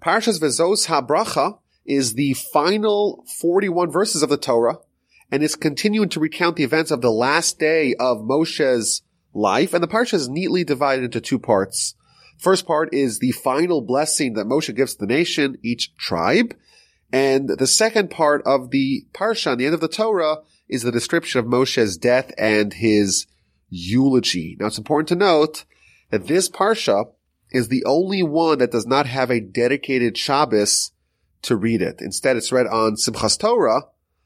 Parshas Vezos HaBracha is the final 41 verses of the Torah, and is continuing to recount the events of the last day of Moshe's life, and the parsha is neatly divided into two parts. First part is the final blessing that Moshe gives the nation, each tribe, and the second part of the parsha, on the end of the Torah, is the description of Moshe's death and his eulogy. Now it's important to note that this parsha is the only one that does not have a dedicated Shabbos to read it. Instead, it's read on Simchas Torah,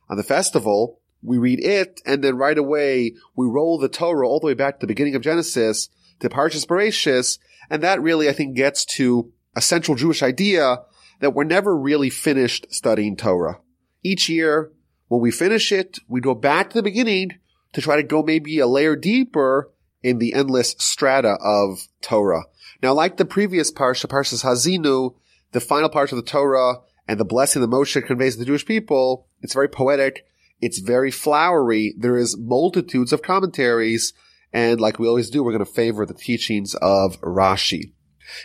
on the festival. We read it, and then right away, we roll the Torah all the way back to the beginning of Genesis to Parshas Bereshis, and that really, I think, gets to a central Jewish idea that we're never really finished studying Torah. Each year, when we finish it, we go back to the beginning to try to go maybe a layer deeper in the endless strata of Torah. Now, like the previous parsha, Parshas Haazinu, the final part of the Torah and the blessing that Moshe conveys to the Jewish people, it's very poetic. It's very flowery. There is multitudes of commentaries. And like we always do, we're going to favor the teachings of Rashi.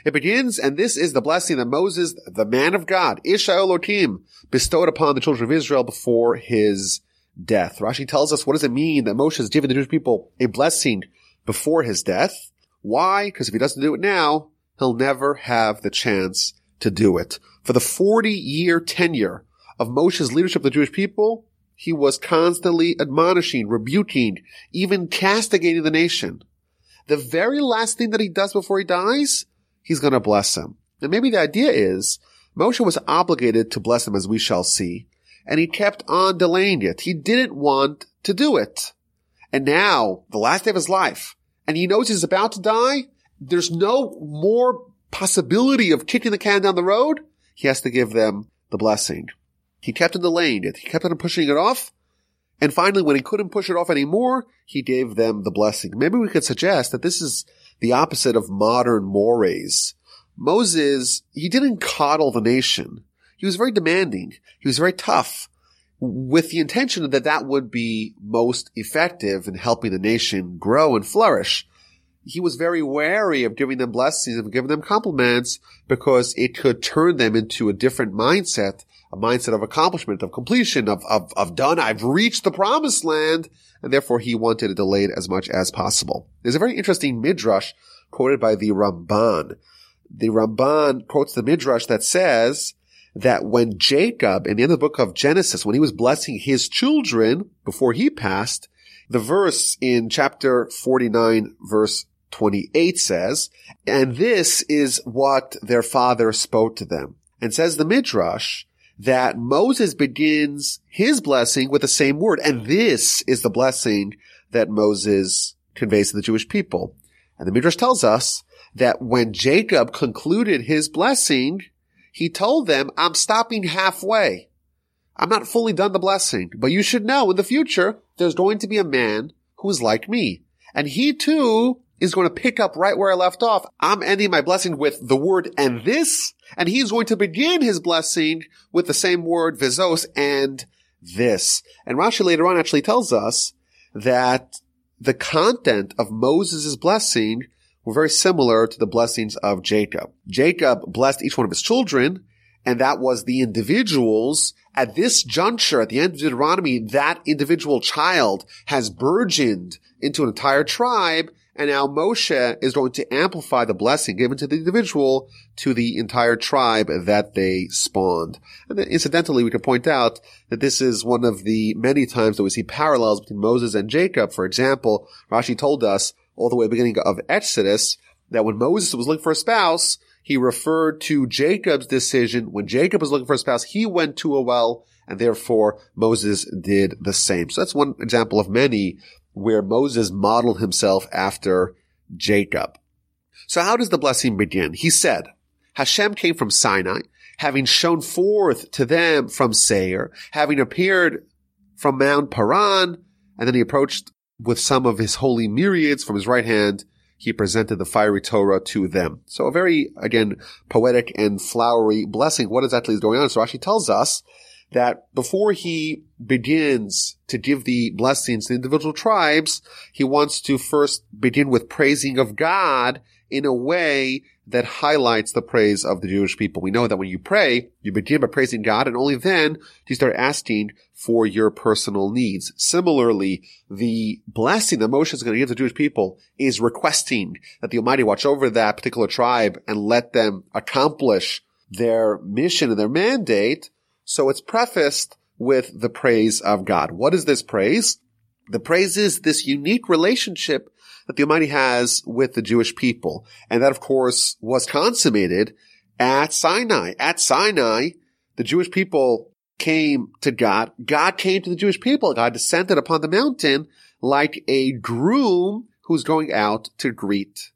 It begins, and this is the blessing that Moses, the man of God, Ish HaElohim, bestowed upon the children of Israel before his death. Rashi tells us what does it mean that Moshe has given the Jewish people a blessing before his death? Why? Because if he doesn't do it now, he'll never have the chance to do it. For the 40 year tenure of Moshe's leadership of the Jewish people, he was constantly admonishing, rebuking, even castigating the nation. The very last thing that he does before he dies, he's going to bless them. And maybe the idea is Moshe was obligated to bless them as we shall see, and he kept on delaying it. He didn't want to do it. And now, the last day of his life, and he knows he's about to die, there's no more possibility of kicking the can down the road. He has to give them the blessing. He kept on delaying it. He kept on pushing it off. And finally, when he couldn't push it off anymore, he gave them the blessing. Maybe we could suggest that this is the opposite of modern mores. Moses, he didn't coddle the nation. He was very demanding. He was very tough with the intention that that would be most effective in helping the nation grow and flourish. He was very wary of giving them blessings and giving them compliments because it could turn them into a different mindset, a mindset of accomplishment, of completion, of, of, of done. I've reached the promised land. And therefore he wanted it as much as possible. There's a very interesting midrash quoted by the Ramban. The Ramban quotes the midrash that says that when Jacob, in the end of the book of Genesis, when he was blessing his children before he passed, the verse in chapter 49 verse 28 says, and this is what their father spoke to them. And says the Midrash that Moses begins his blessing with the same word. And this is the blessing that Moses conveys to the Jewish people. And the Midrash tells us that when Jacob concluded his blessing, he told them, I'm stopping halfway. I'm not fully done the blessing, but you should know in the future, there's going to be a man who is like me. And he too is going to pick up right where I left off. I'm ending my blessing with the word and this, and he's going to begin his blessing with the same word, vezos, and this. And Rashi later on actually tells us that the content of Moses' blessing were very similar to the blessings of Jacob. Jacob blessed each one of his children, and that was the individuals. At this juncture, at the end of Deuteronomy, that individual child has burgeoned into an entire tribe, and now Moshe is going to amplify the blessing given to the individual to the entire tribe that they spawned. And incidentally, we can point out that this is one of the many times that we see parallels between Moses and Jacob. For example, Rashi told us all the way the beginning of Exodus that when Moses was looking for a spouse, he referred to Jacob's decision. When Jacob was looking for a spouse, he went to a well and therefore Moses did the same. So that's one example of many where Moses modeled himself after Jacob. So how does the blessing begin? He said, Hashem came from Sinai, having shown forth to them from Seir, having appeared from Mount Paran, and then he approached with some of his holy myriads from his right hand, he presented the fiery Torah to them. So a very, again, poetic and flowery blessing. What exactly is going on? So Rashi tells us that before he begins to give the blessings to the individual tribes, he wants to first begin with praising of God in a way that highlights the praise of the Jewish people. We know that when you pray, you begin by praising God and only then do you start asking for your personal needs. Similarly, the blessing that Moshe is going to give the Jewish people is requesting that the Almighty watch over that particular tribe and let them accomplish their mission and their mandate. So it's prefaced with the praise of God. What is this praise? The praise is this unique relationship that the Almighty has with the Jewish people. And that, of course, was consummated at Sinai. At Sinai, the Jewish people came to God. God came to the Jewish people. God descended upon the mountain like a groom who's going out to greet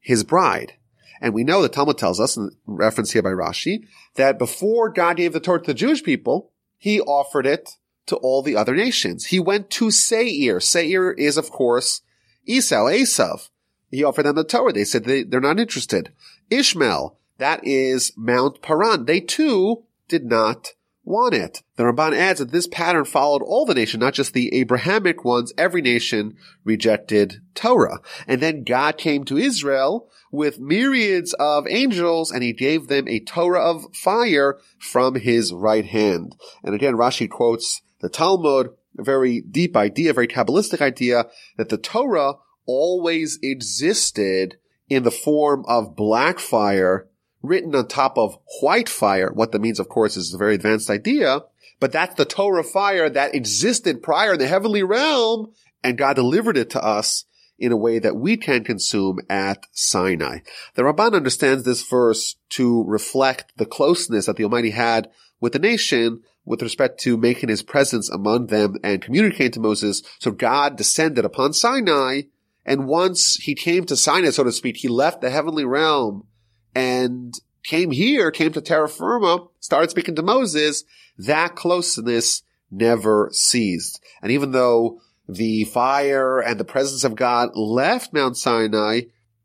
his bride. And we know the Talmud tells us, in reference here by Rashi, that before God gave the Torah to the Jewish people, he offered it to all the other nations. He went to Seir. Seir is, of course, Esau, Esav. He offered them the Torah. They said they, they're not interested. Ishmael, that is Mount Paran. They too did not want it. The Ramban adds that this pattern followed all the nation, not just the Abrahamic ones. Every nation rejected Torah. And then God came to Israel with myriads of angels and he gave them a Torah of fire from his right hand. And again, Rashi quotes the Talmud a very deep idea, very Kabbalistic idea that the Torah always existed in the form of black fire written on top of white fire. What that means, of course, is a very advanced idea, but that's the Torah fire that existed prior in the heavenly realm and God delivered it to us in a way that we can consume at Sinai. The Ramban understands this verse to reflect the closeness that the Almighty had with the nation with respect to making his presence among them and communicating to Moses. So God descended upon Sinai. And once he came to Sinai, so to speak, he left the heavenly realm and came here, came to terra firma, started speaking to Moses. That closeness never ceased. And even though the fire and the presence of God left Mount Sinai,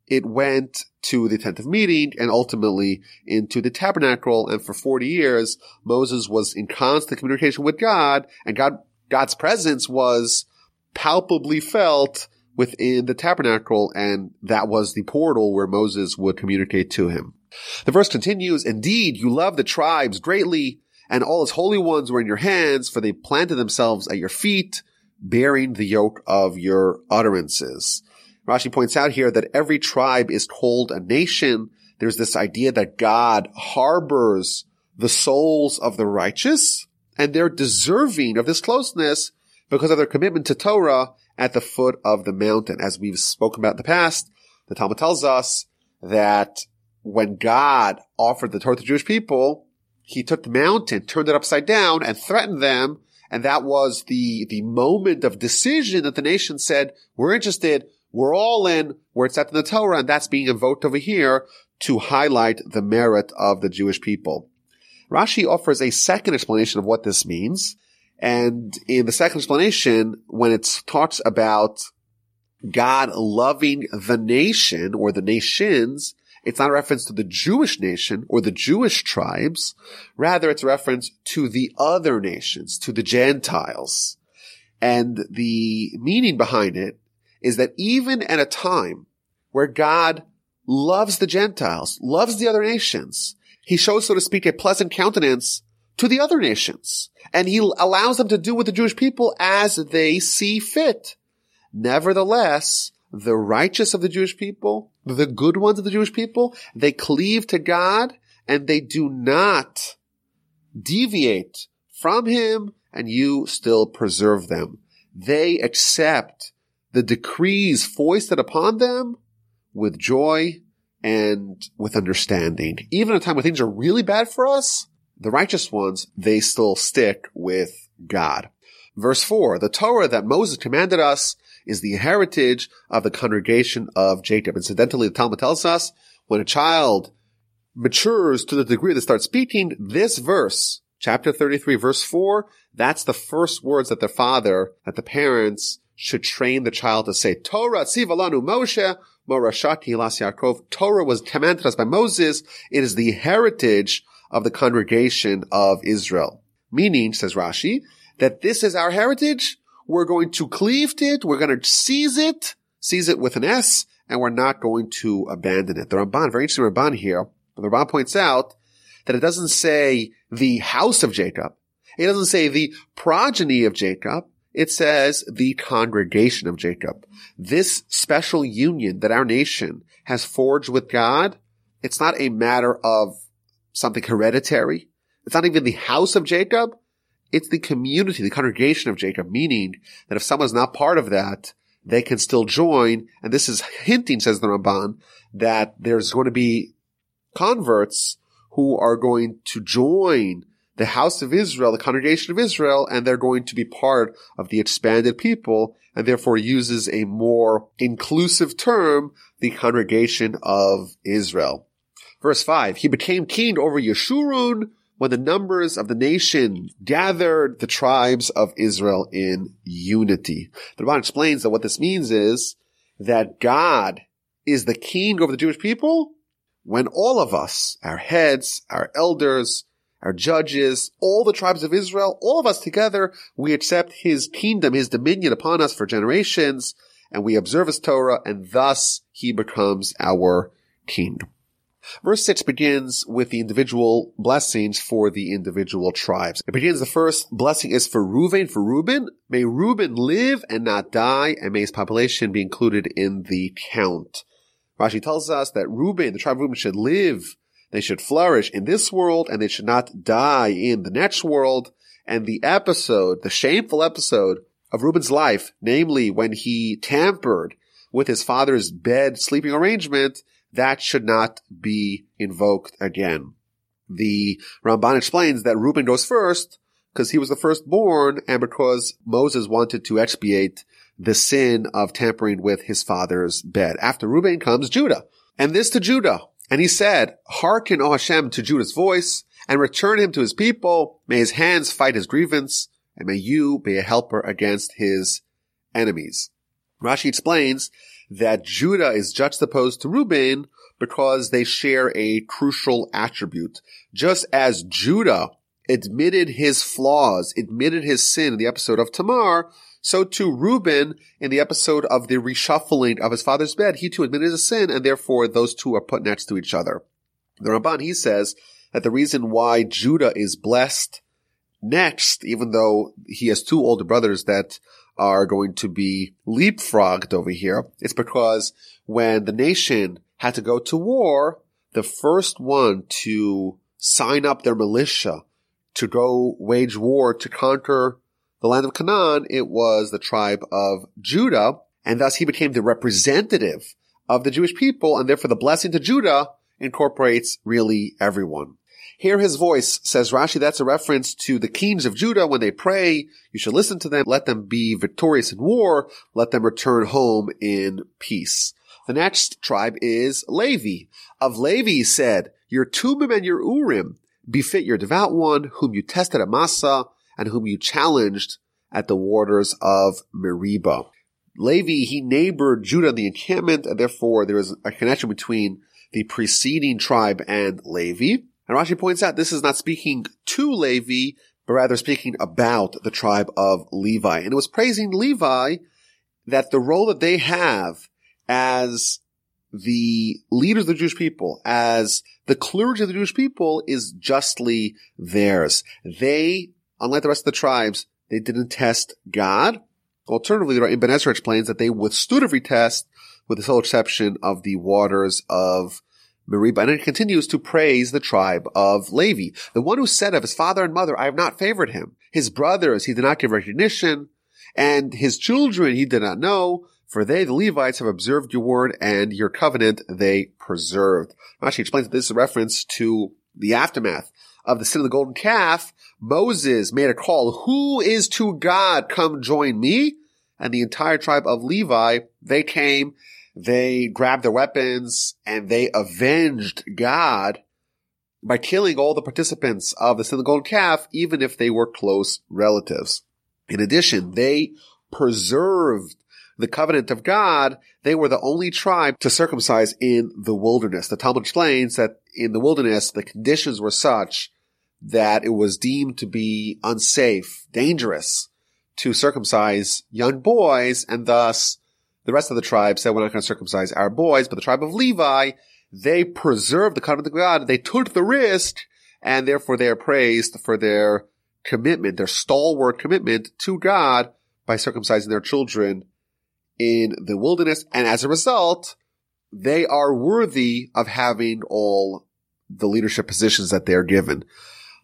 it went to the tent of meeting and ultimately into the tabernacle. And for 40 years, Moses was in constant communication with God and God, God's presence was palpably felt within the tabernacle. And that was the portal where Moses would communicate to him. The verse continues, indeed, you love the tribes greatly and all its holy ones were in your hands for they planted themselves at your feet, bearing the yoke of your utterances. Rashi points out here that every tribe is called a nation. There's this idea that God harbors the souls of the righteous and they're deserving of this closeness because of their commitment to Torah at the foot of the mountain. As we've spoken about in the past, the Talmud tells us that when God offered the Torah to the Jewish people, he took the mountain, turned it upside down and threatened them. And that was the, the moment of decision that the nation said, we're interested. We're all in we're in the Torah, and that's being invoked over here to highlight the merit of the Jewish people. Rashi offers a second explanation of what this means. And in the second explanation, when it talks about God loving the nation or the nations, it's not a reference to the Jewish nation or the Jewish tribes. Rather, it's a reference to the other nations, to the Gentiles. And the meaning behind it is that even at a time where God loves the Gentiles, loves the other nations, he shows, so to speak, a pleasant countenance to the other nations. And he allows them to do with the Jewish people as they see fit. Nevertheless, the righteous of the Jewish people, the good ones of the Jewish people, they cleave to God and they do not deviate from him and you still preserve them. They accept the decrees foisted upon them with joy and with understanding. Even at a time when things are really bad for us, the righteous ones, they still stick with God. Verse 4, the Torah that Moses commanded us is the heritage of the congregation of Jacob. Incidentally, the Talmud tells us when a child matures to the degree that starts speaking, this verse, chapter 33, verse 4, that's the first words that the father, that the parents should train the child to say, Torah tzivalanu Moshe, Morasha Kehillas Yaakov. Torah was commanded us by Moses. It is the heritage of the congregation of Israel. Meaning, says Rashi, that this is our heritage. We're going to cleave to it. We're going to seize it, seize it with an S, and we're not going to abandon it. The Ramban, very interesting Ramban here, the Ramban points out that it doesn't say the house of Jacob. It doesn't say the progeny of Jacob. It says the congregation of Jacob. This special union that our nation has forged with God, it's not a matter of something hereditary. It's not even the house of Jacob. It's the community, the congregation of Jacob, meaning that if someone's not part of that, they can still join. And this is hinting, says the Ramban, that there's going to be converts who are going to join the house of Israel, the congregation of Israel, and they're going to be part of the expanded people, and therefore uses a more inclusive term, the congregation of Israel. Verse 5, he became king over Yeshurun when the numbers of the nation gathered the tribes of Israel in unity. The Ramban explains that what this means is that God is the king over the Jewish people when all of us, our heads, our elders, our judges, all the tribes of Israel, all of us together, we accept his kingdom, his dominion upon us for generations, and we observe his Torah, and thus he becomes our king. Verse 6 begins with the individual blessings for the individual tribes. It begins, the first blessing is for Reuben, for Reuben. May Reuben live and not die, and may his population be included in the count. Rashi tells us that Reuben, the tribe of Reuben, should live, they should flourish in this world, and they should not die in the next world. And the episode, the shameful episode of Reuben's life, namely when he tampered with his father's bed sleeping arrangement, that should not be invoked again. The Ramban explains that Reuben goes first because he was the firstborn and because Moses wanted to expiate the sin of tampering with his father's bed. After Reuben comes Judah. And this to Judah. And he said, Hearken, O Hashem, to Judah's voice, and return him to his people. May his hands fight his grievance, and may you be a helper against his enemies. Rashi explains that Judah is juxtaposed to Reuben because they share a crucial attribute. Just as Judah admitted his flaws, admitted his sin in the episode of Tamar, so too Reuben in the episode of the reshuffling of his father's bed, he too admitted his sin and therefore those two are put next to each other. The Ramban, he says that the reason why Judah is blessed next, even though he has two older brothers that are going to be leapfrogged over here. It's because when the nation had to go to war, the first one to sign up their militia to go wage war to conquer the land of Canaan, it was the tribe of Judah, and thus he became the representative of the Jewish people, and therefore the blessing to Judah incorporates really everyone. Hear his voice, says Rashi, that's a reference to the kings of Judah when they pray. You should listen to them, let them be victorious in war, let them return home in peace. The next tribe is Levi. Of Levi said, Your Tumim and your Urim befit your devout one, whom you tested at Massa, and whom you challenged at the waters of Meribah. Levi, he neighbored Judah in the encampment, and therefore there is a connection between the preceding tribe and Levi. And Rashi points out this is not speaking to Levi, but rather speaking about the tribe of Levi. And it was praising Levi that the role that they have as the leaders of the Jewish people, as the clergy of the Jewish people is justly theirs. They, unlike the rest of the tribes, they didn't test God. Alternatively, Ibn Ezra explains that they withstood every test with the sole exception of the waters of Meribah. And it continues to praise the tribe of Levi. The one who said of his father and mother, I have not favored him. His brothers, he did not give recognition. And his children, he did not know. For they, the Levites, have observed your word and your covenant they preserved. Rashi explains that this is a reference to the aftermath of the sin of the golden calf. Moses made a call, who is to God? Come join me. And the entire tribe of Levi, they came, they grabbed their weapons, and they avenged God by killing all the participants of the sin of the golden calf, even if they were close relatives. In addition, they preserved the covenant of God, they were the only tribe to circumcise in the wilderness. The Talmud explains that in the wilderness, the conditions were such that it was deemed to be unsafe, dangerous to circumcise young boys, and thus The rest of the tribe said, we're not going to circumcise our boys, but the tribe of Levi, they preserved the covenant of God. They took the risk and therefore they are praised for their commitment, their stalwart commitment to God by circumcising their children in the wilderness. And as a result, they are worthy of having all the leadership positions that they're given.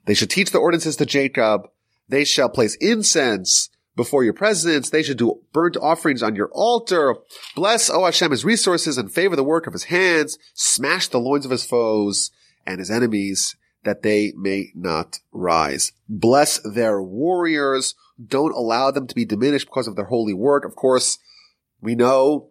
They should teach the ordinances to Jacob. They shall place incense before your presence. They should do burnt offerings on your altar. Bless, O Hashem, his resources and favor the work of his hands. Smash the loins of his foes and his enemies that they may not rise. Bless their warriors. Don't allow them to be diminished because of their holy work. Of course, we know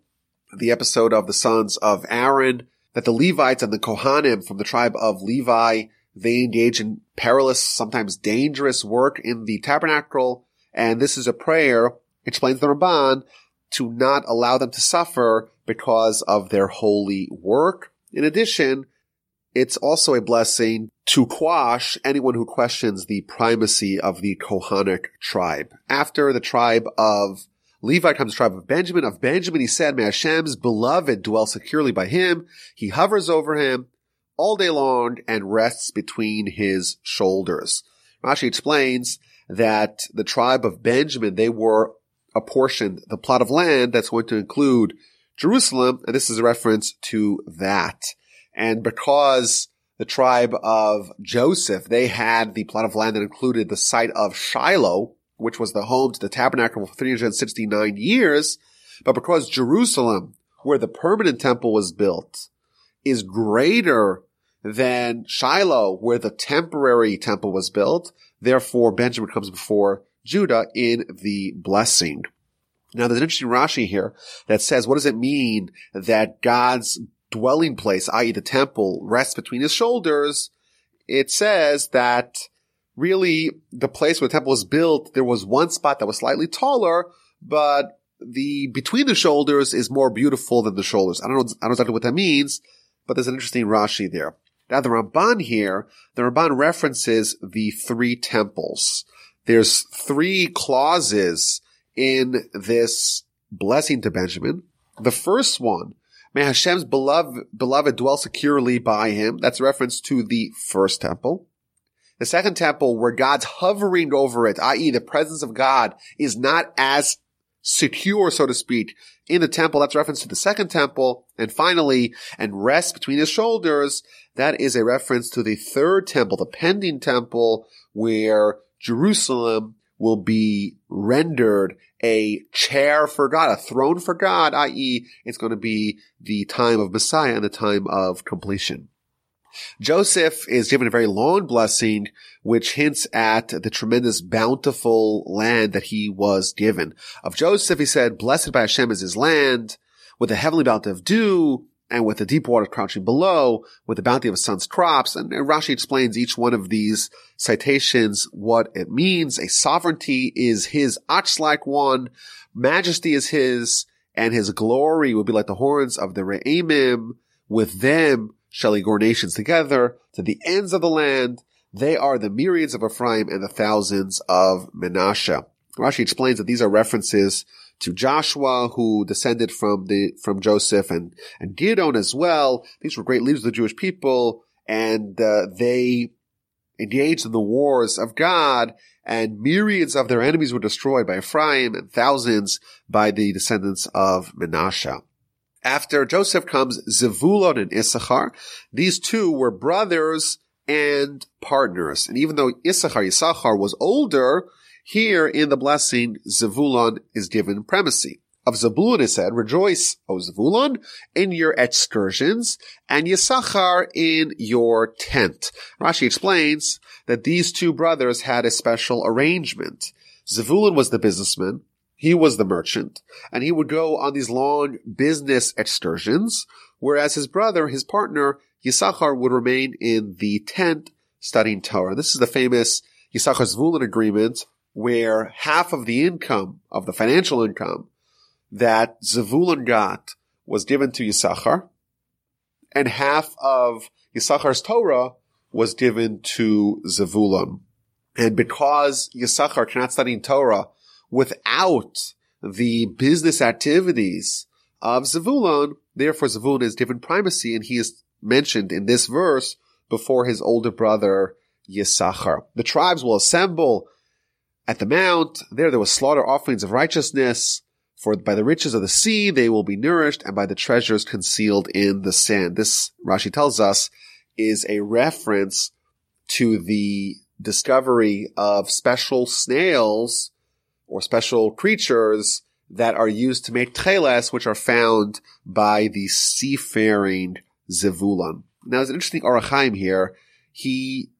the episode of the sons of Aaron that the Levites and the Kohanim from the tribe of Levi, they engage in perilous, sometimes dangerous work in the tabernacle and this is a prayer, explains the Ramban, to not allow them to suffer because of their holy work. In addition, it's also a blessing to quash anyone who questions the primacy of the Kohanic tribe. After the tribe of Levi comes the tribe of Benjamin. Of Benjamin, he said, May Hashem's beloved dwell securely by him. He hovers over him all day long and rests between his shoulders. Rashi explains that the tribe of Benjamin, they were apportioned the plot of land that's going to include Jerusalem, and this is a reference to that. And because the tribe of Joseph, they had the plot of land that included the site of Shiloh, which was the home to the tabernacle for 369 years, but because Jerusalem, where the permanent temple was built, is greater than Shiloh, where the temporary temple was built, Therefore, Benjamin comes before Judah in the blessing. Now, there's an interesting Rashi here that says, what does it mean that God's dwelling place, i.e. the temple, rests between his shoulders? It says that really the place where the temple was built, there was one spot that was slightly taller, but the between the shoulders is more beautiful than the shoulders. I don't know, I don't know exactly what that means, but there's an interesting Rashi there. Now the Ramban here, the Ramban references the three temples. There's three clauses in this blessing to Benjamin. The first one, may Hashem's beloved, beloved dwell securely by him. That's a reference to the first temple. The second temple where God's hovering over it, i.e. the presence of God is not as secure, so to speak, in the temple. That's reference to the second temple. And finally, and rest between his shoulders. That is a reference to the third temple, the pending temple, where Jerusalem will be rendered a chair for God, a throne for God, i.e. it's going to be the time of Messiah and the time of completion. Joseph is given a very long blessing, which hints at the tremendous bountiful land that he was given. Of Joseph, he said, blessed by Hashem is his land, with a heavenly bounty of dew, and with the deep water crouching below, with the bounty of his son's crops. And, Rashi explains each one of these citations, what it means. A sovereignty is his Ach-like one, majesty is his, and his glory will be like the horns of the Re'emim. With them, shall he nations together to the ends of the land. They are the myriads of Ephraim and the thousands of Menashe. Rashi explains that these are references to Joshua, who descended from the from Joseph, and and Gideon as well. These were great leaders of the Jewish people, and uh, they engaged in the wars of God, and myriads of their enemies were destroyed by Ephraim, and thousands by the descendants of Menashe. After Joseph comes Zevulon and Issachar. These two were brothers and partners. And even though Issachar, Issachar was older, here in the blessing, Zevulon is given primacy. Of Zebulun is said, rejoice, O Zebulun, in your excursions, and Yisachar in your tent. Rashi explains that these two brothers had a special arrangement. Zevulun was the businessman, he was the merchant, and he would go on these long business excursions, whereas his brother, his partner, Yisachar, would remain in the tent studying Torah. This is the famous Yisachar Zvulun agreement, where half of the income, of the financial income, that Zvulun got was given to Yisachar, and half of Yisachar's Torah was given to Zevulun. And because Yisachar cannot study Torah without the business activities of Zevulun. Therefore, Zevulun is given primacy, and he is mentioned in this verse before his older brother Yisachar. The tribes will assemble at the mount. There, there will slaughter offerings of righteousness. For by the riches of the sea they will be nourished, and by the treasures concealed in the sand. This Rashi tells us is a reference to the discovery of special snails or special creatures that are used to make techeles, which are found by the seafaring Zevulun. Now, there's an interesting Ohr HaChaim here. He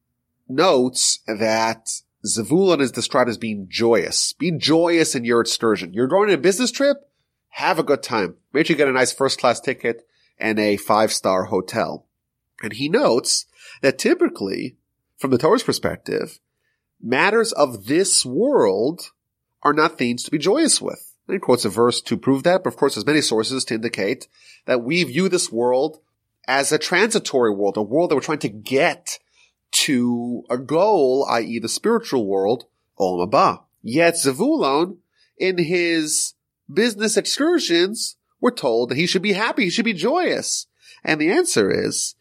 notes that Zevulun is described as being joyous. Be joyous in your excursion. You're going on a business trip? Have a good time. Make sure you get a nice first class ticket and a five star hotel. And he notes that typically, from the Torah's perspective, matters of this world are not things to be joyous with. And he quotes a verse to prove that, but of course there's many sources to indicate that we view this world as a transitory world, a world that we're trying to get to a goal, i.e. the spiritual world, Olam Haba. Yet Zevulon, in his business excursions, we're told that he should be happy, he should be joyous. And the answer is,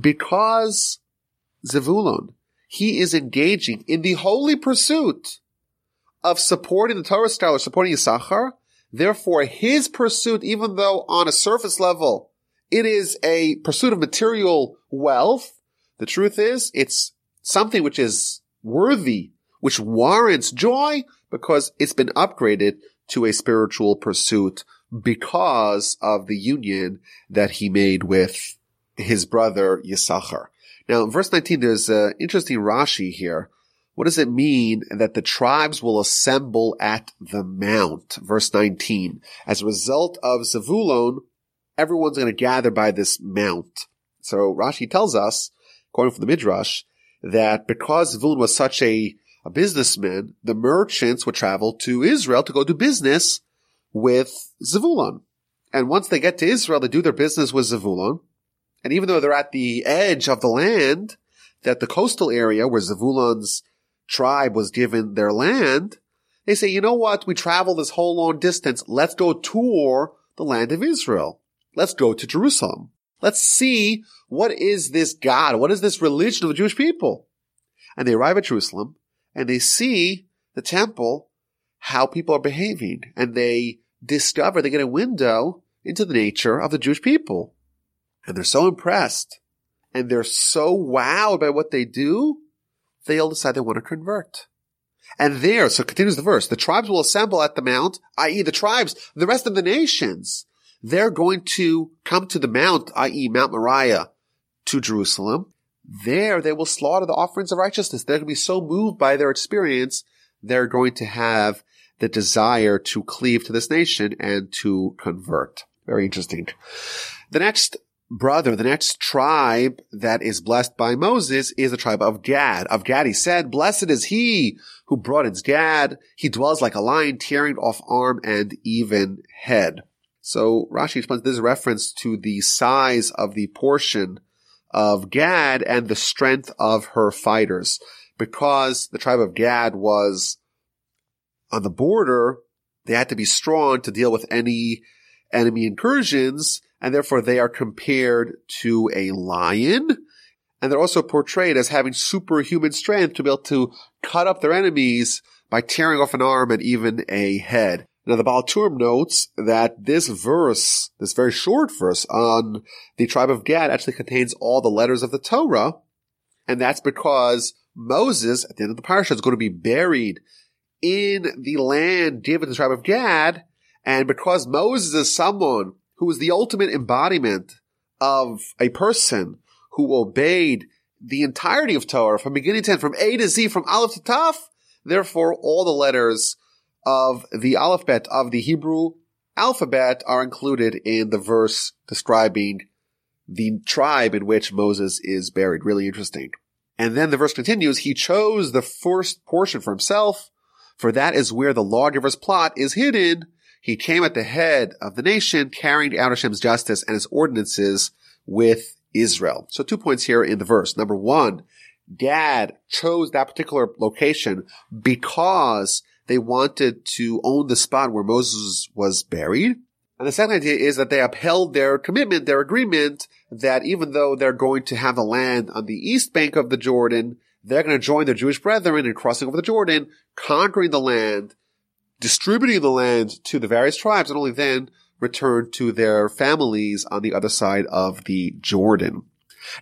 because Zevulon, he is engaging in the holy pursuit of supporting the Torah scholar, supporting Yisachar. Therefore, his pursuit, even though on a surface level, it is a pursuit of material wealth, the truth is, it's something which is worthy, which warrants joy because it's been upgraded to a spiritual pursuit because of the union that he made with his brother Yisachar. Now, in verse 19, there's an interesting Rashi here. What does it mean that the tribes will assemble at the mount? Verse 19. As a result of Zavulon, everyone's going to gather by this mount. So Rashi tells us according from the Midrash, that because Zvulun was such a, a businessman, the merchants would travel to Israel to go do business with Zavulon. And once they get to Israel, they do their business with Zavulon. And even though they're at the edge of the land, that the coastal area where Zavulon's tribe was given their land, they say, you know what? We travel this whole long distance. Let's go tour the land of Israel. Let's go to Jerusalem. Let's see what is this God? What is this religion of the Jewish people? And they arrive at Jerusalem and they see the temple, how people are behaving, and they discover, they get a window into the nature of the Jewish people. And they're so impressed and they're so wowed by what they do, they all decide they want to convert. And there, so continues the verse, the tribes will assemble at the mount, i.e. the tribes, the rest of the nations, they're going to come to the mount, i.e. Mount Moriah, to Jerusalem. There they will slaughter the offerings of righteousness. They're going to be so moved by their experience, they're going to have the desire to cleave to this nation and to convert. Very interesting. The next brother, the next tribe that is blessed by Moses is the tribe of Gad. Of Gad he said, blessed is he who brought its Gad. He dwells like a lion tearing off arm and even head. So Rashi explains this reference to the size of the portion of Gad and the strength of her fighters. Because the tribe of Gad was on the border, they had to be strong to deal with any enemy incursions, and therefore they are compared to a lion. And they're also portrayed as having superhuman strength to be able to cut up their enemies by tearing off an arm and even a head. Now the Baal Turim notes that this verse, this very short verse on the tribe of Gad actually contains all the letters of the Torah. And that's because Moses, at the end of the parasha, is going to be buried in the land given to the tribe of Gad. And because Moses is someone who is the ultimate embodiment of a person who obeyed the entirety of Torah from beginning to end, from A to Z, from Aleph to Taf, therefore all the letters of the alphabet of the Hebrew alphabet are included in the verse describing the tribe in which Moses is buried. Really interesting. And then the verse continues, he chose the first portion for himself, for that is where the lawgiver's plot is hidden. He came at the head of the nation, carrying out Hashem's justice and his ordinances with Israel. So two points here in the verse. Number one, Gad chose that particular location because they wanted to own the spot where Moses was buried. And the second idea is that they upheld their commitment, their agreement, that even though they're going to have the land on the east bank of the Jordan, they're going to join their Jewish brethren in crossing over the Jordan, conquering the land, distributing the land to the various tribes, and only then return to their families on the other side of the Jordan.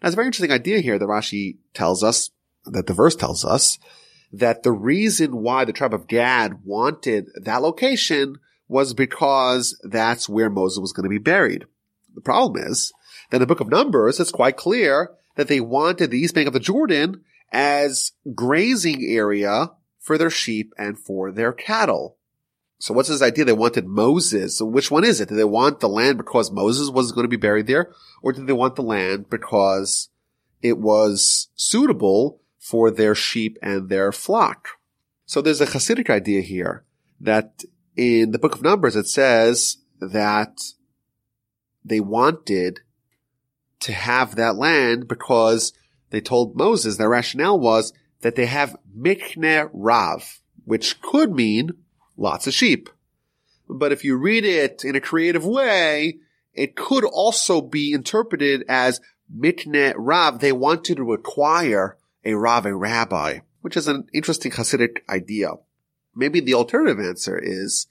Now, it's a very interesting idea here that Rashi tells us, that the verse tells us, that the reason why the tribe of Gad wanted that location was because that's where Moses was going to be buried. The problem is that in the book of Numbers, it's quite clear that they wanted the east bank of the Jordan as grazing area for their sheep and for their cattle. So what's this idea? They wanted Moses. So which one is it? Did they want the land because Moses was going to be buried there? Or did they want the land because it was suitable for their sheep and their flock? So there's a Hasidic idea here that in the book of Numbers it says that they wanted to have that land because they told Moses their rationale was that they have mikne rav, which could mean lots of sheep. But if you read it in a creative way, it could also be interpreted as mikne rav. They wanted to acquire a rav, a rabbi, which is an interesting Hasidic idea. Maybe the alternative answer is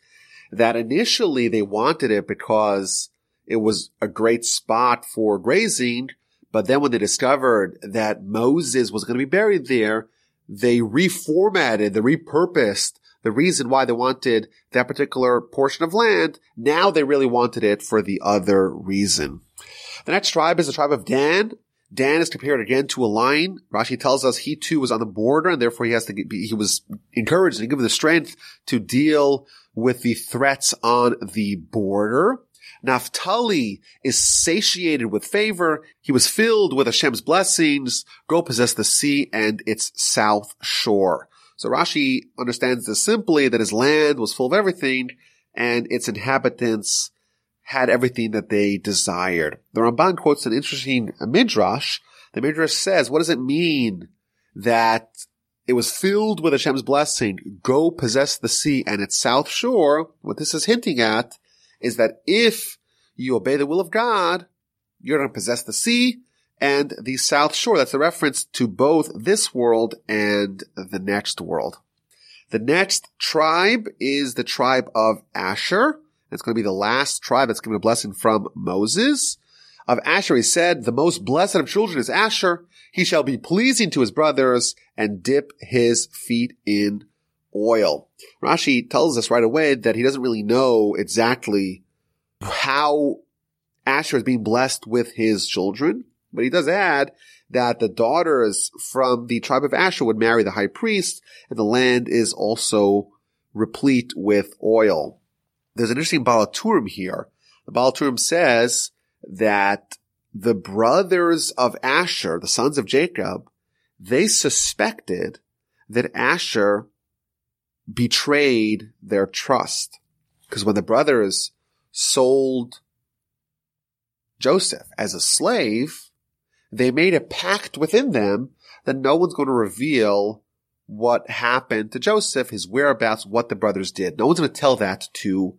that initially they wanted it because it was a great spot for grazing, but then when they discovered that Moses was going to be buried there, they reformatted, they repurposed the reason why they wanted that particular portion of land. Now they really wanted it for the other reason. The next tribe is the tribe of Dan. Dan is compared again to a lion. Rashi tells us he too was on the border and therefore he has to be, he was encouraged and given the strength to deal with the threats on the border. Naphtali is satiated with favor. He was filled with Hashem's blessings. Go possess the sea and its south shore. So Rashi understands this simply that his land was full of everything and its inhabitants had everything that they desired. The Ramban quotes an interesting midrash. The midrash says, what does it mean that it was filled with Hashem's blessing? Go possess the sea and its south shore. What this is hinting at is that if you obey the will of God, you're going to possess the sea and the South Shore. That's a reference to both this world and the next world. The next tribe is the tribe of Asher. It's going to be the last tribe that's given a blessing from Moses. Of Asher, he said, the most blessed of children is Asher. He shall be pleasing to his brothers and dip his feet in oil. Rashi tells us right away that he doesn't really know exactly how Asher is being blessed with his children. But he does add that the daughters from the tribe of Asher would marry the high priest, and the land is also replete with oil. There's an interesting Baal HaTurim here. The Baal HaTurim says that the brothers of Asher, the sons of Jacob, they suspected that Asher betrayed their trust. Because when the brothers sold Joseph as a slave, they made a pact within them that no one's going to reveal what happened to Joseph, his whereabouts, what the brothers did. No one's going to tell that to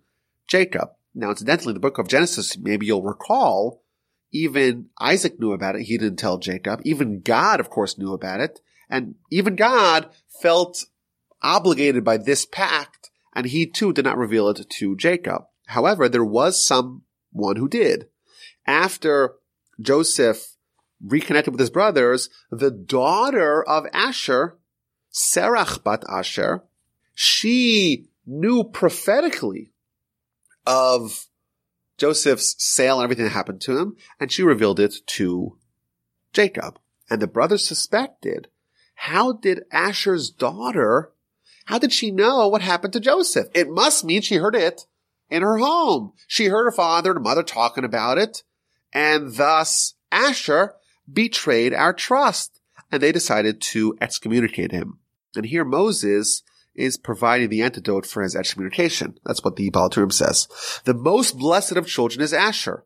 Jacob. Now, incidentally, the book of Genesis, maybe you'll recall, even Isaac knew about it. He didn't tell Jacob. Even God, of course, knew about it. And even God felt obligated by this pact, and he too did not reveal it to Jacob. However, there was someone who did. After Joseph reconnected with his brothers, the daughter of Asher, Serach bat Asher, she knew prophetically of Joseph's sale and everything that happened to him, and she revealed it to Jacob. And the brothers suspected, how did Asher's daughter, how did she know what happened to Joseph? It must mean she heard it in her home. She heard her father and mother talking about it, and thus Asher betrayed our trust. And they decided to excommunicate him. And here Moses is providing the antidote for his excommunication. That's what the Baal HaTurim says. The most blessed of children is Asher.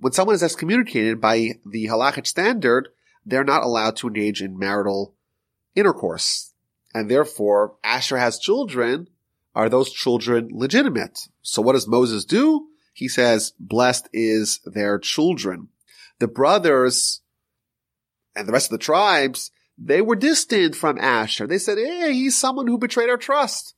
When someone is excommunicated by the halachic standard, they're not allowed to engage in marital intercourse. And therefore, Asher has children. Are those children legitimate? So what does Moses do? he says, blessed is their children. The brothers and the rest of the tribes, they were distant from Asher. They said, hey, he's someone who betrayed our trust.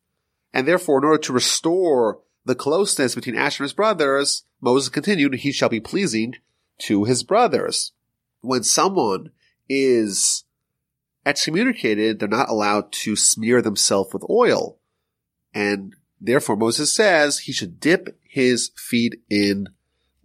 And therefore, in order to restore the closeness between Asher and his brothers, Moses continued, he shall be pleasing to his brothers. When someone is excommunicated, they're not allowed to smear themselves with oil. And therefore Moses says he should dip his feet in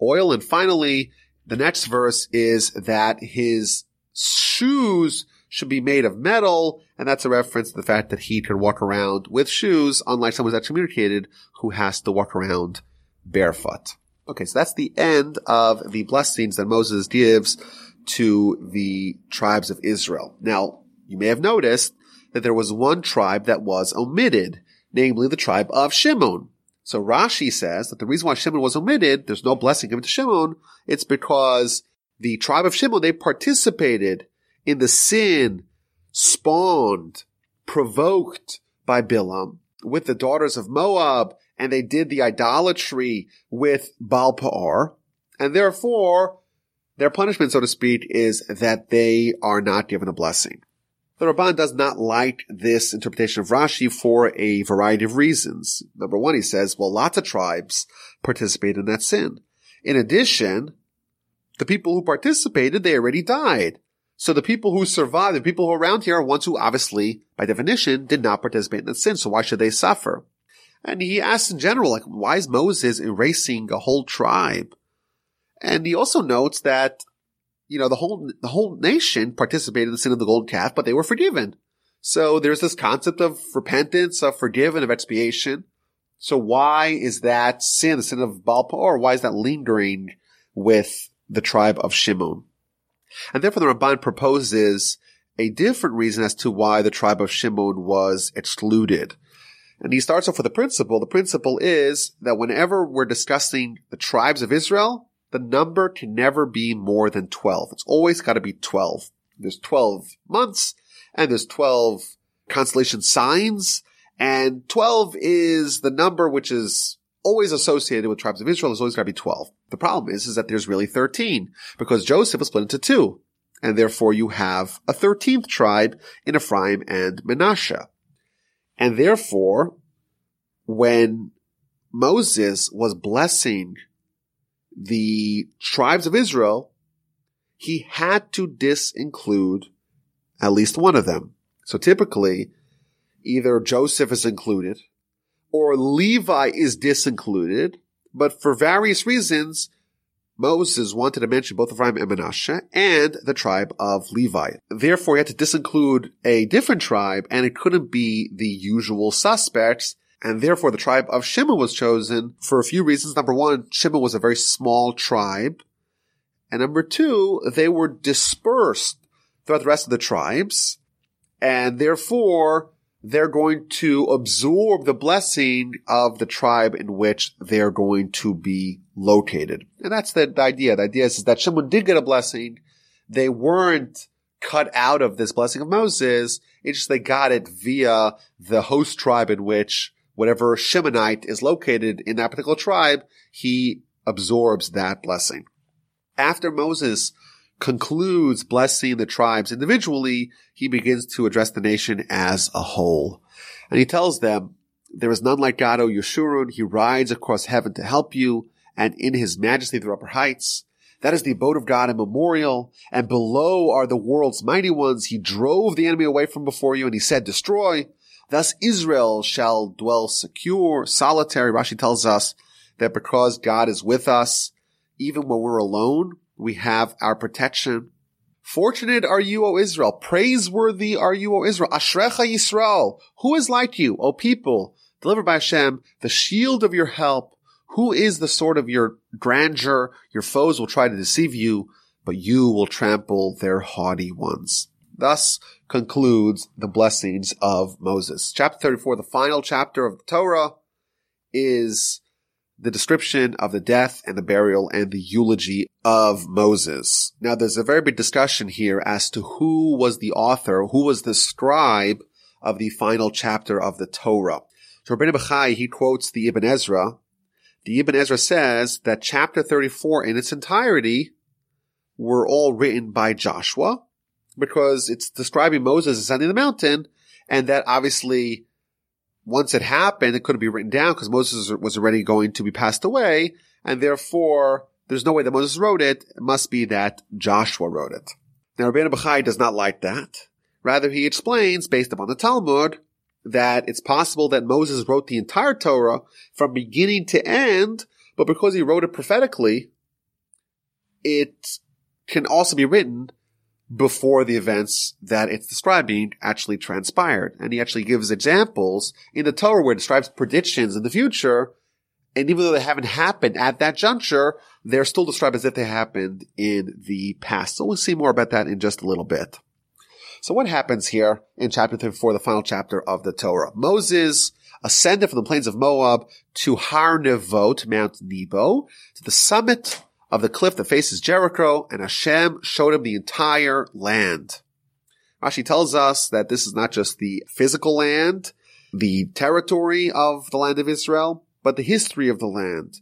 oil. And finally, the next verse is that his shoes should be made of metal, and that's a reference to the fact that he could walk around with shoes, unlike someone who's excommunicated who has to walk around barefoot. Okay, so that's the end of the blessings that Moses gives to the tribes of Israel. Now, you may have noticed that there was one tribe that was omitted, namely the tribe of Shimon. So Rashi says that the reason why Shimon was omitted, there's no blessing given to Shimon, it's because the tribe of Shimon, they participated in the sin spawned, provoked by Bilam with the daughters of Moab, and they did the idolatry with Baal Peor, and therefore their punishment, so to speak, is that they are not given a blessing. The Ramban does not like this interpretation of Rashi for a variety of reasons. Number one, he says, well, lots of tribes participate in that sin. In addition, the people who participated, they already died. So the people who survived, the people who are around here are ones who obviously, by definition, did not participate in the sin. So why should they suffer? And he asks in general, like, why is Moses erasing a whole tribe? And he also notes that, you know, the whole, the whole nation participated in the sin of the golden calf, but they were forgiven. So there's this concept of repentance, of forgiven, of expiation. So why is that sin, the sin of Baal Peor, why is that lingering with the tribe of Shimon? And therefore the Ramban proposes a different reason as to why the tribe of Shimon was excluded. And he starts off with a principle. The principle is that whenever we're discussing the tribes of Israel, the number can never be more than 12. It's always got to be 12. There's 12 months and there's 12 constellation signs and 12 is the number which is always associated with tribes of Israel. There's always got to be 12. The problem is, is that there's really 13 because Joseph was split into two. And therefore you have a 13th tribe in Ephraim and Manasseh. And therefore, when Moses was blessing the tribes of Israel, he had to disinclude at least one of them. So typically, either Joseph is included or Levi is disincluded, but for various reasons, Moses wanted to mention both Ephraim and Manasseh and the tribe of Levi. Therefore, he had to disinclude a different tribe and it couldn't be the usual suspects and therefore the tribe of Shimon was chosen for a few reasons. Number one, Shimon was a very small tribe. And number two, they were dispersed throughout the rest of the tribes. And therefore, they're going to absorb the blessing of the tribe in which they're going to be located. And that's the, the idea. The idea is, is that Shimon did get a blessing. They weren't cut out of this blessing of Moses. It's just they got it via the host tribe in which whatever Shimonite is located in that particular tribe, he absorbs that blessing. After Moses concludes blessing the tribes individually, he begins to address the nation as a whole. And he tells them, there is none like God, O Yeshurun. He rides across heaven to help you, and in his majesty the upper heights. That is the abode of God and memorial. And below are the world's mighty ones. He drove the enemy away from before you, and he said, destroy. Thus Israel shall dwell secure, solitary. Rashi tells us that because God is with us, even when we're alone, we have our protection. Fortunate are you, O Israel. Praiseworthy are you, O Israel. Ashrecha Yisrael. Who is like you, O people, delivered by Hashem, the shield of your help? Who is the sword of your grandeur? Your foes will try to deceive you, but you will trample their haughty ones. Thus concludes the blessings of Moses. Chapter 34, the final chapter of the Torah, is the description of the death and the burial and the eulogy of Moses. Now there's a very big discussion here as to who was the author, who was the scribe of the final chapter of the Torah. So Rabbeinu Bachai, he quotes the Ibn Ezra the Ibn Ezra says that chapter 34 in its entirety were all written by Joshua because it's describing Moses ascending the mountain and that obviously once it happened, it couldn't be written down because Moses was already going to be passed away and therefore there's no way that Moses wrote it. It must be that Joshua wrote it. Now, Rabbeinu Bachai does not like that. Rather, he explains, based upon the Talmud, that it's possible that Moses wrote the entire Torah from beginning to end, but because he wrote it prophetically, it can also be written before the events that it's describing actually transpired. And he actually gives examples in the Torah where it describes predictions in the future. And even though they haven't happened at that juncture, they're still described as if they happened in the past. So we'll see more about that in just a little bit. So what happens here in chapter 34, the final chapter of the Torah? Moses ascended from the plains of Moab to Har Nevo, to Mount Nebo, to the summit of the cliff that faces Jericho, and Hashem showed him the entire land. Rashi tells us that this is not just the physical land, the territory of the land of Israel, but the history of the land.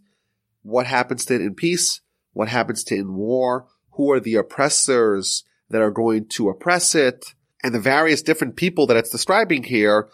What happens to it in peace? What happens to it in war? Who are the oppressors? that are going to oppress it, and the various different people that it's describing here,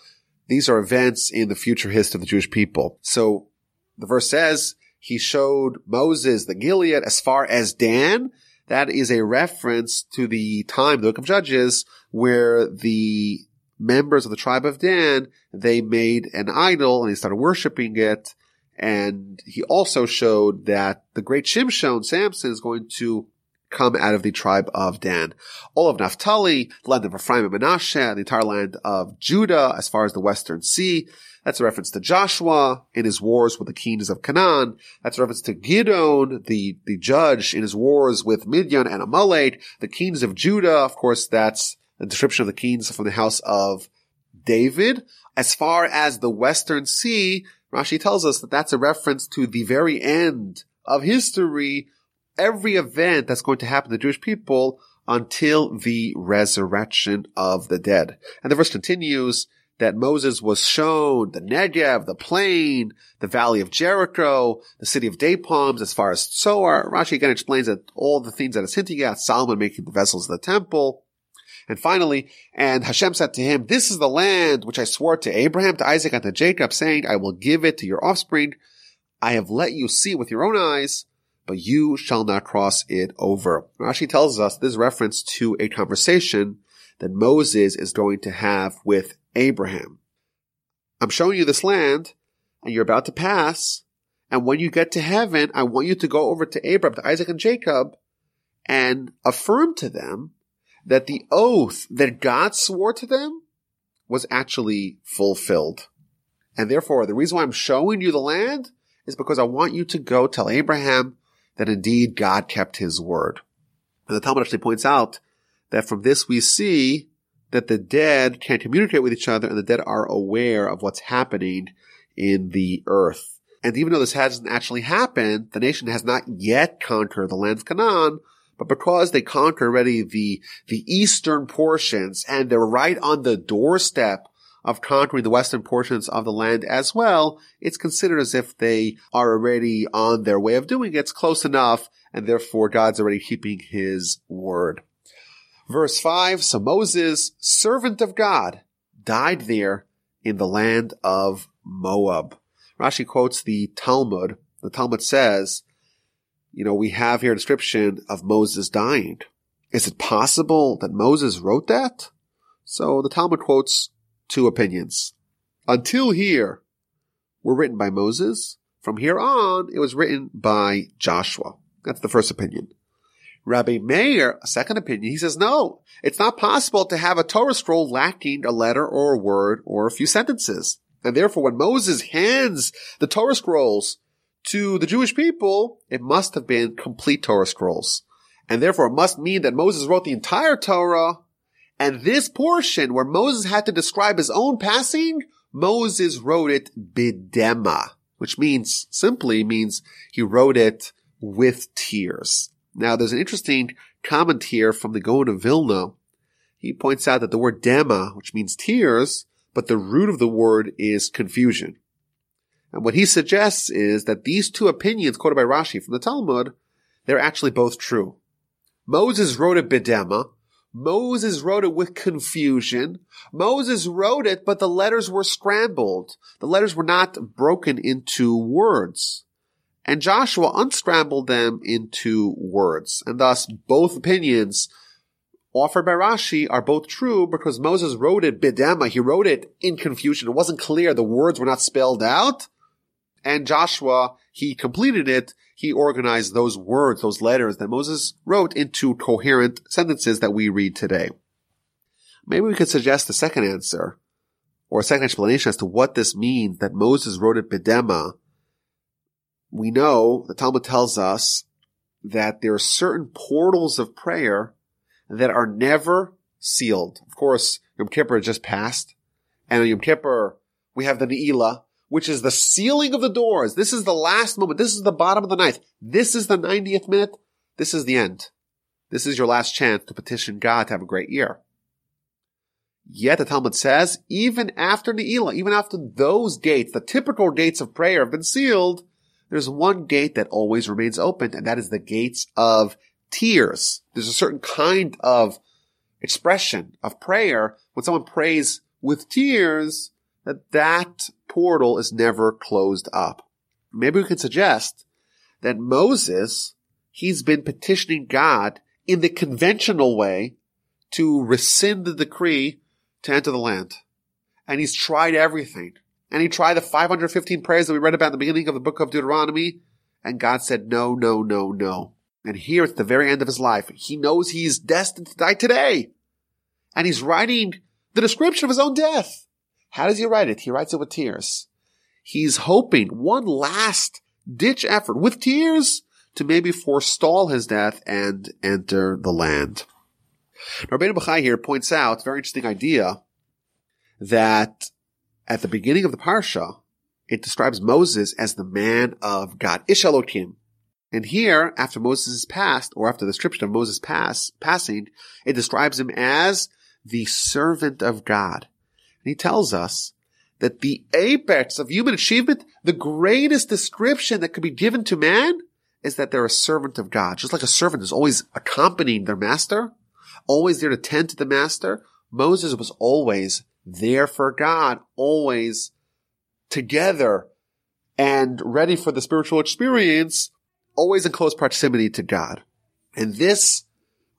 these are events in the future history of the Jewish people. So the verse says, he showed Moses the Gilead as far as Dan. That is a reference to the time, the book of Judges, where the members of the tribe of Dan, they made an idol and they started worshiping it. And he also showed that the great Shimshon, Samson, is going to come out of the tribe of Dan. All of Naphtali, the land of Ephraim and Manasseh, the entire land of Judah, as far as the western sea. That's a reference to Joshua in his wars with the kings of Canaan. That's a reference to Gidon, the, the judge in his wars with Midian and Amalek, the kings of Judah. Of course, that's a description of the kings from the house of David. As far as the western sea, Rashi tells us that that's a reference to the very end of history every event that's going to happen to the Jewish people until the resurrection of the dead. And the verse continues that Moses was shown the Negev, the plain, the valley of Jericho, the city of date palms, as far as Zoar. Rashi again explains that all the things that it's hinting at, Solomon making the vessels of the temple. And finally, and Hashem said to him, this is the land which I swore to Abraham, to Isaac, and to Jacob, saying, I will give it to your offspring. I have let you see with your own eyes but you shall not cross it over. Rashi tells us this reference to a conversation that Moses is going to have with Abraham. I'm showing you this land and you're about to pass. And when you get to heaven, I want you to go over to Abraham, to Isaac and Jacob and affirm to them that the oath that God swore to them was actually fulfilled. And therefore, the reason why I'm showing you the land is because I want you to go tell Abraham that indeed God kept his word. And the Talmud actually points out that from this we see that the dead can communicate with each other and the dead are aware of what's happening in the earth. And even though this hasn't actually happened, the nation has not yet conquered the land of Canaan, but because they conquered already the, the eastern portions and they're right on the doorstep of conquering the western portions of the land as well, it's considered as if they are already on their way of doing it. It's close enough, and therefore God's already keeping his word. Verse 5, so Moses, servant of God, died there in the land of Moab. Rashi quotes the Talmud. The Talmud says, you know, we have here a description of Moses dying. Is it possible that Moses wrote that? So the Talmud quotes two opinions. Until here were written by Moses. From here on, it was written by Joshua. That's the first opinion. Rabbi Meir, a second opinion, he says, no, it's not possible to have a Torah scroll lacking a letter or a word or a few sentences. And therefore, when Moses hands the Torah scrolls to the Jewish people, it must have been complete Torah scrolls. And therefore, it must mean that Moses wrote the entire Torah and this portion where Moses had to describe his own passing, Moses wrote it bidema, which means simply means he wrote it with tears. Now there's an interesting comment here from the Gaon of Vilna. He points out that the word dema, which means tears, but the root of the word is confusion. And what he suggests is that these two opinions quoted by Rashi from the Talmud, they're actually both true. Moses wrote it bidema. Moses wrote it with confusion. Moses wrote it, but the letters were scrambled. The letters were not broken into words. And Joshua unscrambled them into words. And thus both opinions offered by Rashi are both true because Moses wrote it bidema. He wrote it in confusion. It wasn't clear. The words were not spelled out. And Joshua, he completed it. He organized those words, those letters that Moses wrote into coherent sentences that we read today. Maybe we could suggest a second answer or a second explanation as to what this means that Moses wrote it bidema. We know the Talmud tells us that there are certain portals of prayer that are never sealed. Of course, Yom Kippur just passed, and on Yom Kippur we have the Ne'ilah, which is the sealing of the doors. This is the last moment. This is the bottom of the ninth. This is the 90th minute. This is the end. This is your last chance to petition God to have a great year. Yet the Talmud says, even after Ne'ilah, even after those gates, the typical gates of prayer have been sealed, there's one gate that always remains open, and that is the gates of tears. There's a certain kind of expression of prayer when someone prays with tears that that portal is never closed up. Maybe we can suggest that Moses, he's been petitioning God in the conventional way to rescind the decree to enter the land. And he's tried everything. And he tried the 515 prayers that we read about in the beginning of the book of Deuteronomy. And God said, no, no, no, no. And here at the very end of his life, he knows he's destined to die today. And he's writing the description of his own death. How does he write it? He writes it with tears. He's hoping one last ditch effort with tears to maybe forestall his death and enter the land. Rabbeinu Bachai here points out a very interesting idea that at the beginning of the parsha, it describes Moses as the man of God, Ish. And here, after Moses is passed, or after the description of Moses pass, passing, it describes him as the servant of God. And he tells us that the apex of human achievement, the greatest description that could be given to man is that they're a servant of God. Just like a servant is always accompanying their master, always there to tend to the master, Moses was always there for God, always together and ready for the spiritual experience, always in close proximity to God. And this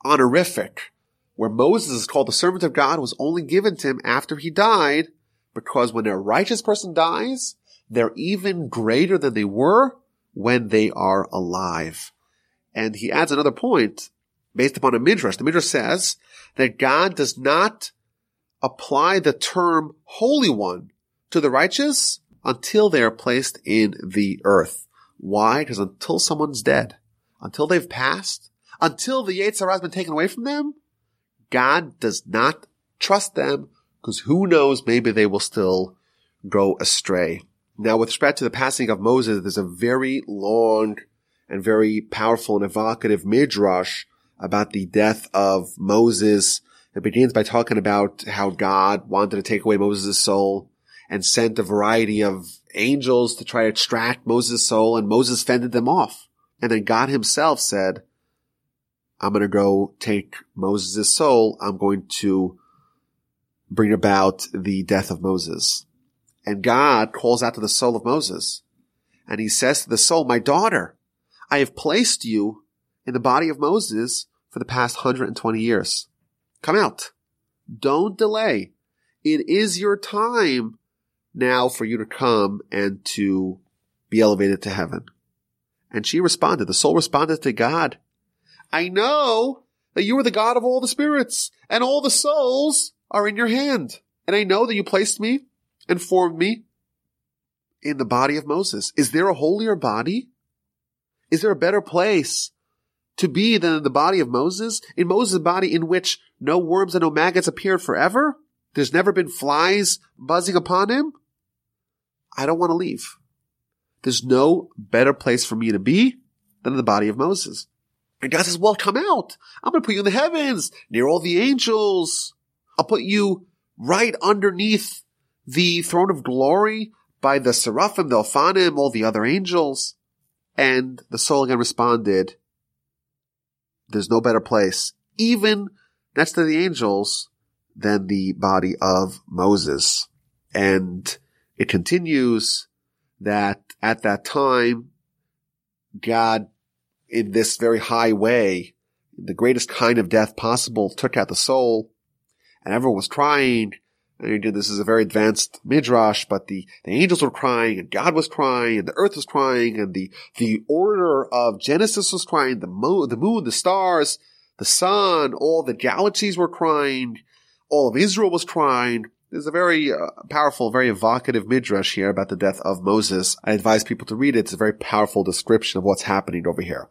honorific where Moses is called the servant of God was only given to him after he died, because when a righteous person dies, they're even greater than they were when they are alive. And he adds another point based upon a midrash. The midrash says that God does not apply the term holy one to the righteous until they are placed in the earth. Why? Because until someone's dead, until they've passed, until the Yetzer Hara has been taken away from them, God does not trust them because who knows, maybe they will still go astray. Now, with respect to the passing of Moses, there's a very long and very powerful and evocative midrash about the death of Moses. It begins by talking about how God wanted to take away Moses' soul and sent a variety of angels to try to extract Moses' soul and Moses fended them off. And then God himself said, I'm going to go take Moses' soul. I'm going to bring about the death of Moses. And God calls out to the soul of Moses and he says to the soul, my daughter, I have placed you in the body of Moses for the past 120 years. Come out. Don't delay. It is your time now for you to come and to be elevated to heaven. And she responded, the soul responded to God I know that you are the God of all the spirits and all the souls are in your hand. And I know that you placed me and formed me in the body of Moses. Is there a holier body? Is there a better place to be than the body of Moses? In Moses' body in which no worms and no maggots appeared forever? There's never been flies buzzing upon him? I don't want to leave. There's no better place for me to be than the body of Moses. And God says, well, come out. I'm going to put you in the heavens near all the angels. I'll put you right underneath the throne of glory, by the seraphim, the Ophanim, all the other angels? And the soul again responded, there's no better place, even next to the angels, than the body of Moses. And it continues that at that time, God, in this very high way, the greatest kind of death possible, took out the soul, and everyone was crying. And again, this is a very advanced midrash, but the, the angels were crying, and God was crying, and the earth was crying, and the, the order of Genesis was crying, the moon, the moon, the stars, the sun, all the galaxies were crying, all of Israel was crying. There's a very uh, powerful, very evocative midrash here about the death of Moses. I advise people to read it. It's a very powerful description of what's happening over here.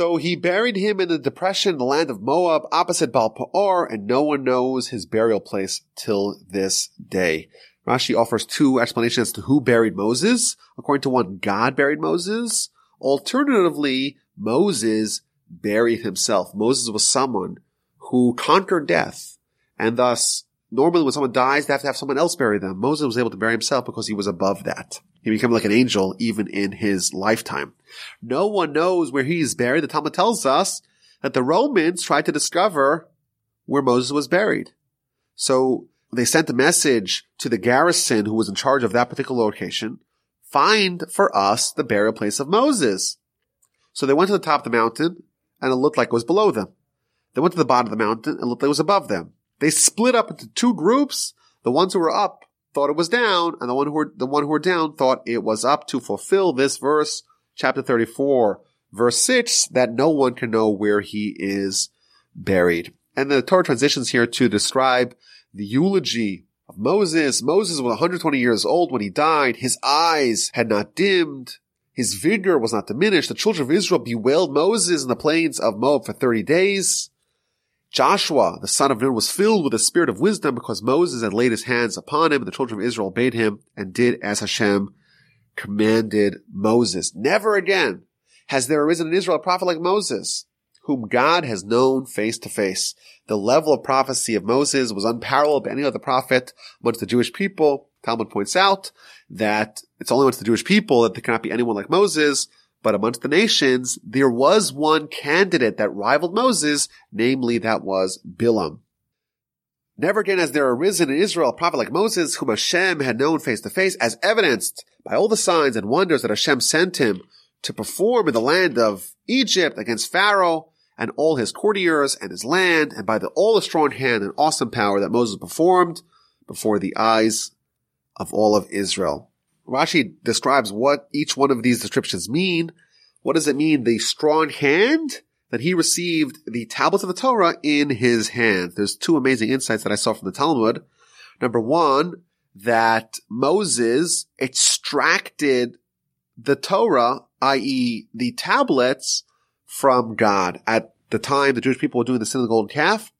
So he buried him in the depression the land of Moab opposite Baal Peor, and no one knows his burial place till this day. Rashi offers two explanations as to who buried Moses. According to one, God buried Moses. Alternatively, Moses buried himself. Moses was someone who conquered death and thus normally when someone dies, they have to have someone else bury them. Moses was able to bury himself because he was above that. He became like an angel even in his lifetime. No one knows where he is buried. The Talmud tells us that the Romans tried to discover where Moses was buried. So they sent a message to the garrison who was in charge of that particular location. Find for us the burial place of Moses. So they went to the top of the mountain and it looked like it was below them. They went to the bottom of the mountain and it looked like it was above them. They split up into two groups. The ones who were up thought it was down, and the one who were, the one who were down thought it was up to fulfill this verse, chapter 34, verse 6, that no one can know where he is buried. And the Torah transitions here to describe the eulogy of Moses. Moses was 120 years old when he died. His eyes had not dimmed. His vigor was not diminished. The children of Israel bewailed Moses in the plains of Moab for 30 days. Joshua, the son of Nun, was filled with the spirit of wisdom because Moses had laid his hands upon him and the children of Israel obeyed him and did as Hashem commanded Moses. Never again has there arisen in Israel a prophet like Moses, whom God has known face to face. The level of prophecy of Moses was unparalleled by any other prophet amongst the Jewish people. Talmud points out that it's only amongst the Jewish people that there cannot be anyone like Moses, but amongst the nations, there was one candidate that rivaled Moses, namely that was Bilam. Never again has there arisen in Israel a prophet like Moses, whom Hashem had known face to face, as evidenced by all the signs and wonders that Hashem sent him to perform in the land of Egypt against Pharaoh and all his courtiers and his land, and by the, all the strong hand and awesome power that Moses performed before the eyes of all of Israel. Rashi describes what each one of these descriptions mean. What does it mean? The strong hand that he received the tablets of the Torah in his hand. There's two amazing insights that I saw from the Talmud. Number one, that Moses extracted the Torah, i.e. the tablets, from God. At the time the Jewish people were doing the sin of the golden calf,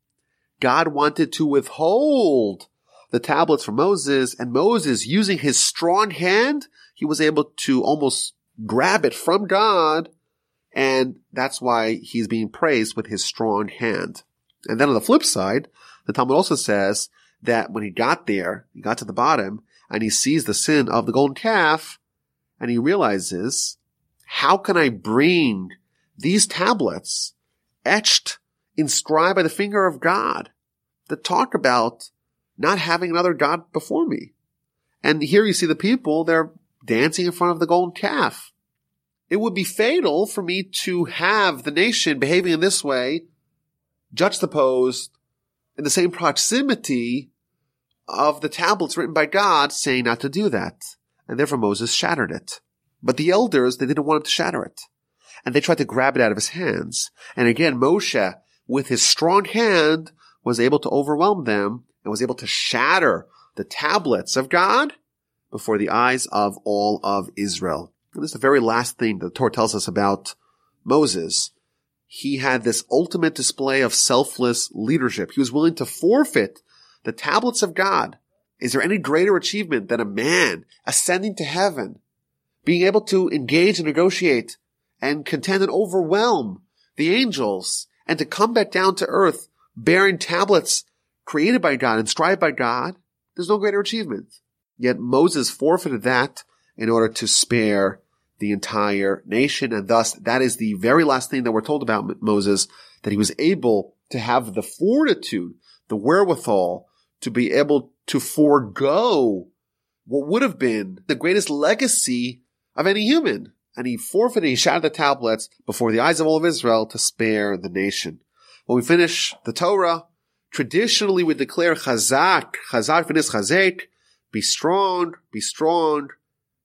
God wanted to withhold the tablets from Moses and Moses using his strong hand, he was able to almost grab it from God. And that's why he's being praised with his strong hand. And then on the flip side, the Talmud also says that when he got there, he got to the bottom and he sees the sin of the golden calf and he realizes, how can I bring these tablets etched, inscribed by the finger of God that talk about not having another God before me. And here you see the people, they're dancing in front of the golden calf. It would be fatal for me to have the nation behaving in this way, juxtaposed in the same proximity of the tablets written by God saying not to do that. And therefore Moses shattered it. But the elders, they didn't want him to shatter it. And they tried to grab it out of his hands. And again, Moshe, with his strong hand, was able to overwhelm them and was able to shatter the tablets of God before the eyes of all of Israel. And this is the very last thing the Torah tells us about Moses. He had this ultimate display of selfless leadership. He was willing to forfeit the tablets of God. Is there any greater achievement than a man ascending to heaven, being able to engage and negotiate and contend and overwhelm the angels and to come back down to earth bearing tablets created by God, inscribed by God, there's no greater achievement. Yet Moses forfeited that in order to spare the entire nation. And thus that is the very last thing that we're told about Moses, that he was able to have the fortitude, the wherewithal to be able to forego what would have been the greatest legacy of any human. And he forfeited, he shattered the tablets before the eyes of all of Israel to spare the nation. When we finish the Torah, traditionally we declare chazak, chazak v'nis chazek, be strong, be strong,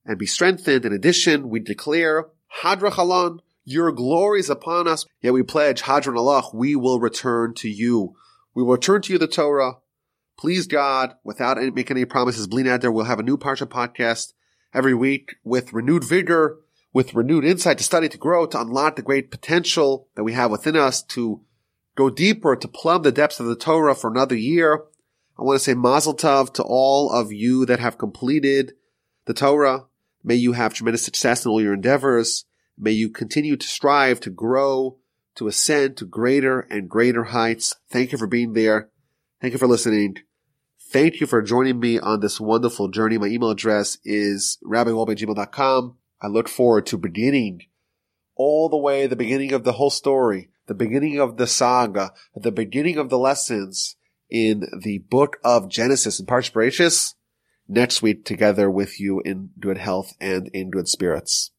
and be strengthened. In addition, we declare Hadra Chalan, your glory is upon us. Yet we pledge Hadran Alach, we will return to you. We will return to you the Torah. Please God, without any, making any promises, we'll have a new Parsha podcast every week with renewed vigor, with renewed insight to study, to grow, to unlock the great potential that we have within us, to go deeper, to plumb the depths of the Torah for another year. I want to say Mazel Tov to all of you that have completed the Torah. May you have tremendous success in all your endeavors. May you continue to strive to grow, to ascend to greater and greater heights. Thank you for being there. Thank you for listening. Thank you for joining me on this wonderful journey. My email address is rabbiwolbe@gmail.com. I look forward to beginning all the way the beginning of the whole story, the beginning of the saga, the beginning of the lessons in the book of Genesis and Parshas next week together with you in good health and in good spirits.